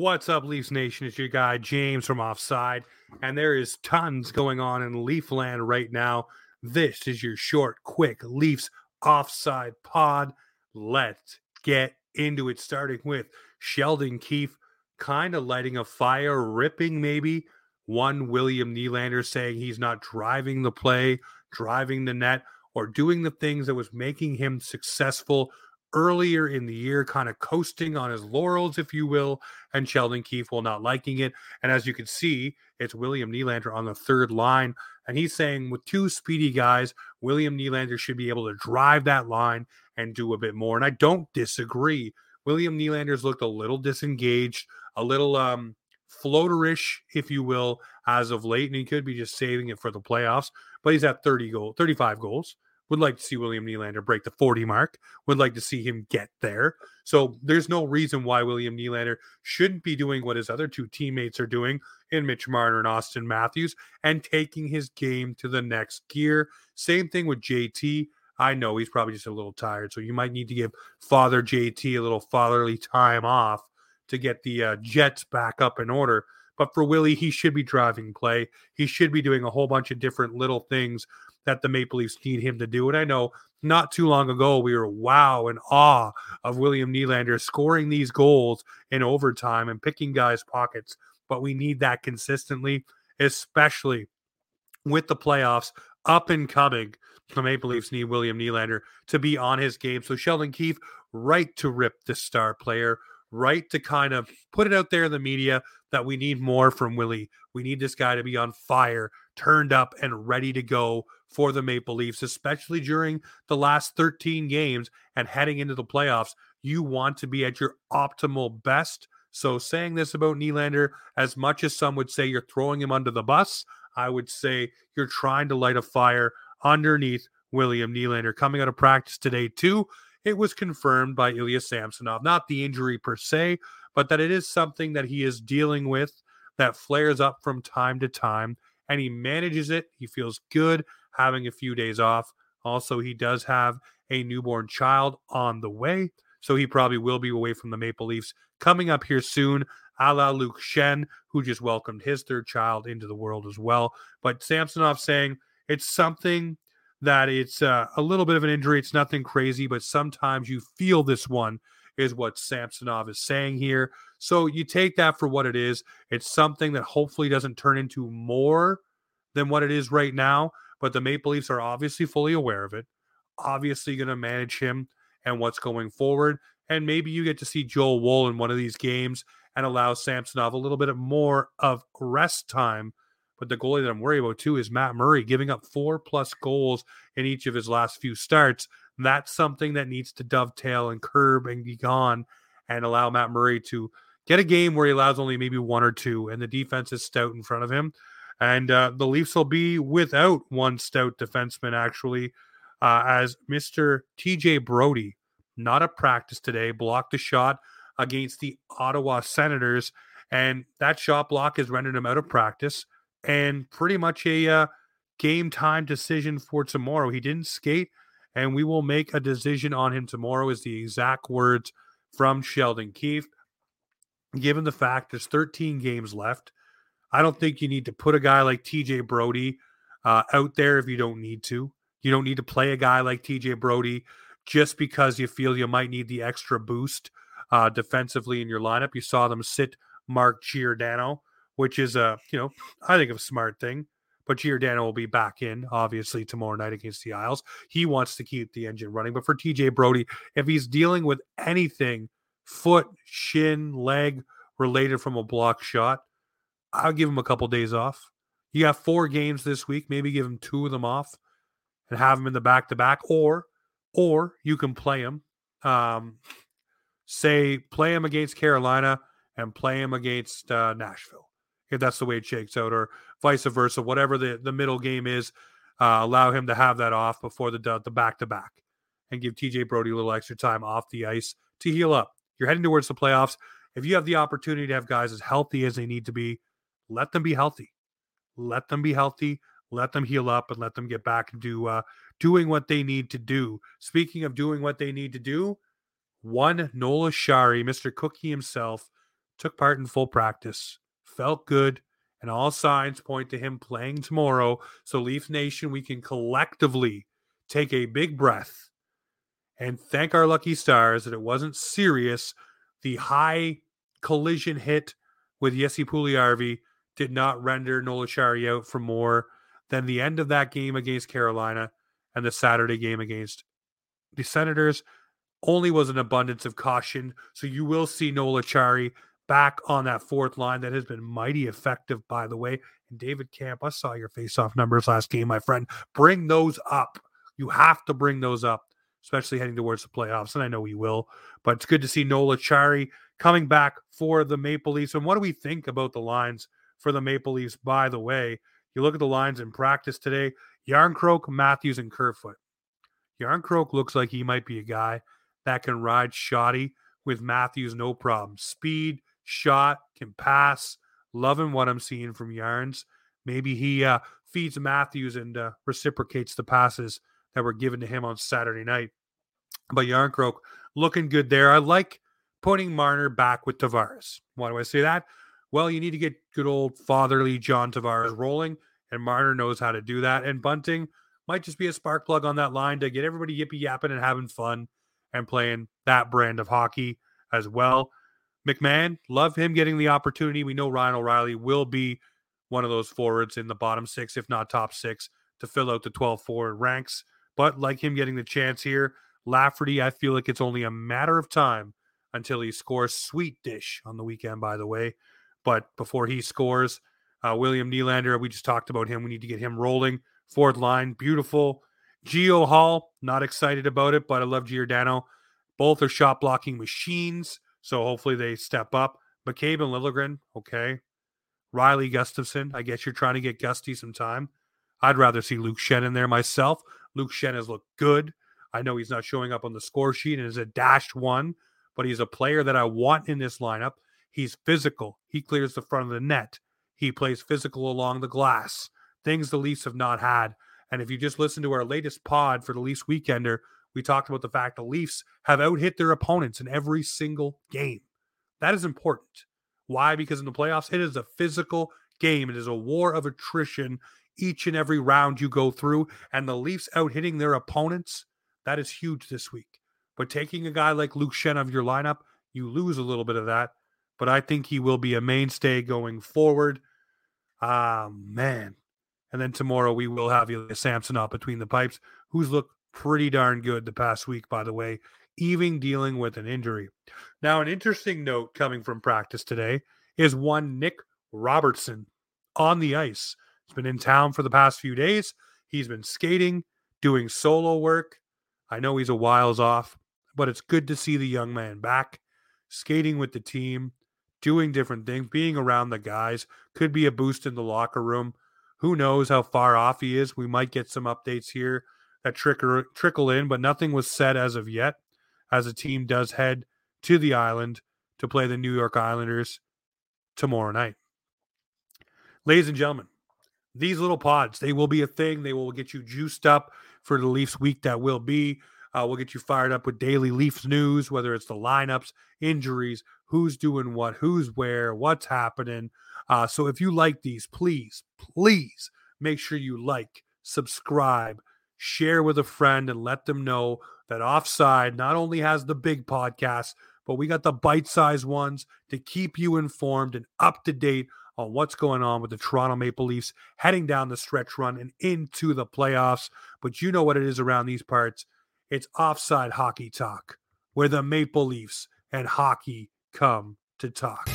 What's up, Leafs Nation? It's your guy James from Offside, and there is tons going on in Leafland right now. This is your short, quick Leafs Offside pod. Let's get into it, starting with Sheldon Keefe kind of lighting a fire, ripping maybe one William Nylander saying he's not driving the play, driving the net, or doing the things that was making him successful earlier in the year, kind of coasting on his laurels, if you will, and Sheldon Keefe will not liking it. And as you can see, it's William Nylander on the third line. And he's saying with two speedy guys, William Nylander should be able to drive that line and do a bit more. And I don't disagree. William Nylander's looked a little disengaged, a little um floaterish, if you will, as of late, and he could be just saving it for the playoffs. But he's at 30 goal, 35 goals. Would like to see William Nylander break the 40 mark. Would like to see him get there. So there's no reason why William Nylander shouldn't be doing what his other two teammates are doing in Mitch Marner and Auston Matthews and taking his game to the next gear. Same thing with JT. I know he's probably just a little tired, so you might need to give Father JT a little fatherly time off to get the uh, Jets back up in order. But for Willie, he should be driving play. He should be doing a whole bunch of different little things that the Maple Leafs need him to do. And I know not too long ago we were wow and awe of William Nylander scoring these goals in overtime and picking guys' pockets. But we need that consistently, especially with the playoffs up and coming. The Maple Leafs need William Nylander to be on his game. So Sheldon Keefe, right to rip the star player, right to kind of put it out there in the media that we need more from Willie. We need this guy to be on fire, turned up, and ready to go for the Maple Leafs, especially during the last 13 games and heading into the playoffs. You want to be at your optimal best. So, saying this about Nylander, as much as some would say you're throwing him under the bus, I would say you're trying to light a fire underneath William Nylander. Coming out of practice today, too, it was confirmed by Ilya Samsonov, not the injury per se, but that it is something that he is dealing with that flares up from time to time and he manages it. He feels good having a few days off. Also, he does have a newborn child on the way, so he probably will be away from the Maple Leafs coming up here soon, a la Luke Schenn, who just welcomed his third child into the world as well. But Samsonov saying it's something that it's uh, a little bit of an injury. It's nothing crazy, but sometimes you feel this one is what Samsonov is saying here. So you take that for what it is. It's something that hopefully doesn't turn into more than what it is right now. But the Maple Leafs are obviously fully aware of it, obviously going to manage him and what's going forward. And maybe you get to see Joel Woll in one of these games and allow Samsonov a little bit of more of rest time. But the goalie that I'm worried about too is Matt Murray giving up four plus goals in each of his last few starts. That's something that needs to dovetail and curb and be gone and allow Matt Murray to get a game where he allows only maybe one or two and the defense is stout in front of him. And uh, the Leafs will be without one stout defenseman, actually, uh, as Mr. TJ Brodie, not a practice today, blocked a shot against the Ottawa Senators. And that shot block has rendered him out of practice and pretty much a uh, game time decision for tomorrow. He didn't skate, and we will make a decision on him tomorrow, is the exact words from Sheldon Keefe. Given the fact there's 13 games left, I don't think you need to put a guy like TJ Brodie uh, out there if you don't need to. You don't need to play a guy like TJ Brodie just because you feel you might need the extra boost uh, defensively in your lineup. You saw them sit Mark Giordano, which is a you know I think a smart thing. But Giordano will be back in obviously tomorrow night against the Isles. He wants to keep the engine running. But for TJ Brody, if he's dealing with anything foot, shin, leg related from a block shot, I'll give him a couple days off. You got four games this week. Maybe give him two of them off and have him in the back to back, or or you can play him. Um, say play him against Carolina and play him against uh, Nashville, if that's the way it shakes out, or vice versa. Whatever the the middle game is, uh, allow him to have that off before the the back to back, and give TJ Brodie a little extra time off the ice to heal up. You're heading towards the playoffs. If you have the opportunity to have guys as healthy as they need to be, let them be healthy. Let them be healthy. Let them heal up and let them get back to uh, doing what they need to do. Speaking of doing what they need to do, one Noel Acciari, Mr. Cookie himself, took part in full practice, felt good, and all signs point to him playing tomorrow. So, Leaf Nation, we can collectively take a big breath and thank our lucky stars that it wasn't serious. The high collision hit with Jesse Puljujarvi did not render Noel Acciari out for more than the end of that game against Carolina and the Saturday game against the Senators. Only was an abundance of caution. So you will see Noel Acciari back on that fourth line that has been mighty effective, by the way. And David Kämpf, I saw your face-off numbers last game, my friend. Bring those up. You have to bring those up, especially heading towards the playoffs. And I know he will. But it's good to see Noel Acciari coming back for the Maple Leafs. And what do we think about the lines for the Maple Leafs, by the way? You look at the lines in practice today Järnkrok, Matthews, and Kerfoot. Järnkrok looks like he might be a guy that can ride shoddy with Matthews, no problem. Speed, shot, can pass. Loving what I'm seeing from Yarns. Maybe he uh, feeds Matthews and uh, reciprocates the passes that were given to him on Saturday night. But Järnkrok looking good there. I like putting Marner back with Tavares. Why do I say that? Well, you need to get good old fatherly John Tavares rolling, and Marner knows how to do that. And Bunting might just be a spark plug on that line to get everybody yippy yapping and having fun and playing that brand of hockey as well. McMahon, love him getting the opportunity. We know Ryan O'Reilly will be one of those forwards in the bottom six, if not top six, to fill out the 12 forward ranks. But like him getting the chance here, Lafferty, I feel like it's only a matter of time until he scores sweet dish on the weekend, by the way. But before he scores, uh, William Nylander, we just talked about him. We need to get him rolling. Fourth line, beautiful. Gio Holl, not excited about it, but I love Giordano. Both are shot blocking machines, so hopefully they step up. McCabe and Liljegren, okay. Riley Gustafson, I guess you're trying to get Gusty some time. I'd rather see Luke Schenn in there myself. Luke Schenn has looked good. I know he's not showing up on the score sheet and is a dashed one, but he's a player that I want in this lineup. He's physical. He clears the front of the net. He plays physical along the glass, things the Leafs have not had. And if you just listen to our latest pod for the Leafs Weekender, we talked about the fact the Leafs have out hit their opponents in every single game. That is important. Why? Because in the playoffs, it is a physical game. It is a war of attrition each and every round you go through. And the Leafs out hitting their opponents, that is huge this week. But taking a guy like Luke Schenn of your lineup, you lose a little bit of that. But I think he will be a mainstay going forward. Ah, man. And then tomorrow we will have Ilya Samsonov between the pipes, who's looked pretty darn good the past week, by the way, even dealing with an injury. Now, an interesting note coming from practice today is one Nick Robertson on the ice. He's been in town for the past few days. He's been skating, doing solo work. I know he's a whiles off, but it's good to see the young man back, skating with the team, doing different things, being around the guys. Could be a boost in the locker room. Who knows how far off he is? We might get some updates here that trickle, trickle in, but nothing was said as of yet as the team does head to the island to play the New York Islanders tomorrow night. Ladies and gentlemen, these little pods, they will be a thing. They will get you juiced up for the Leafs week that will be. Uh, we'll get you fired up with daily Leafs news, whether it's the lineups, injuries, who's doing what, who's where, what's happening. Uh, so if you like these, please, please make sure you like, subscribe, share with a friend, and let them know that Offside not only has the big podcast, but we got the bite sized ones to keep you informed and up to date on what's going on with the Toronto Maple Leafs heading down the stretch run and into the playoffs. But you know what it is around these parts it's offside hockey talk, where the Maple Leafs and hockey come to talk.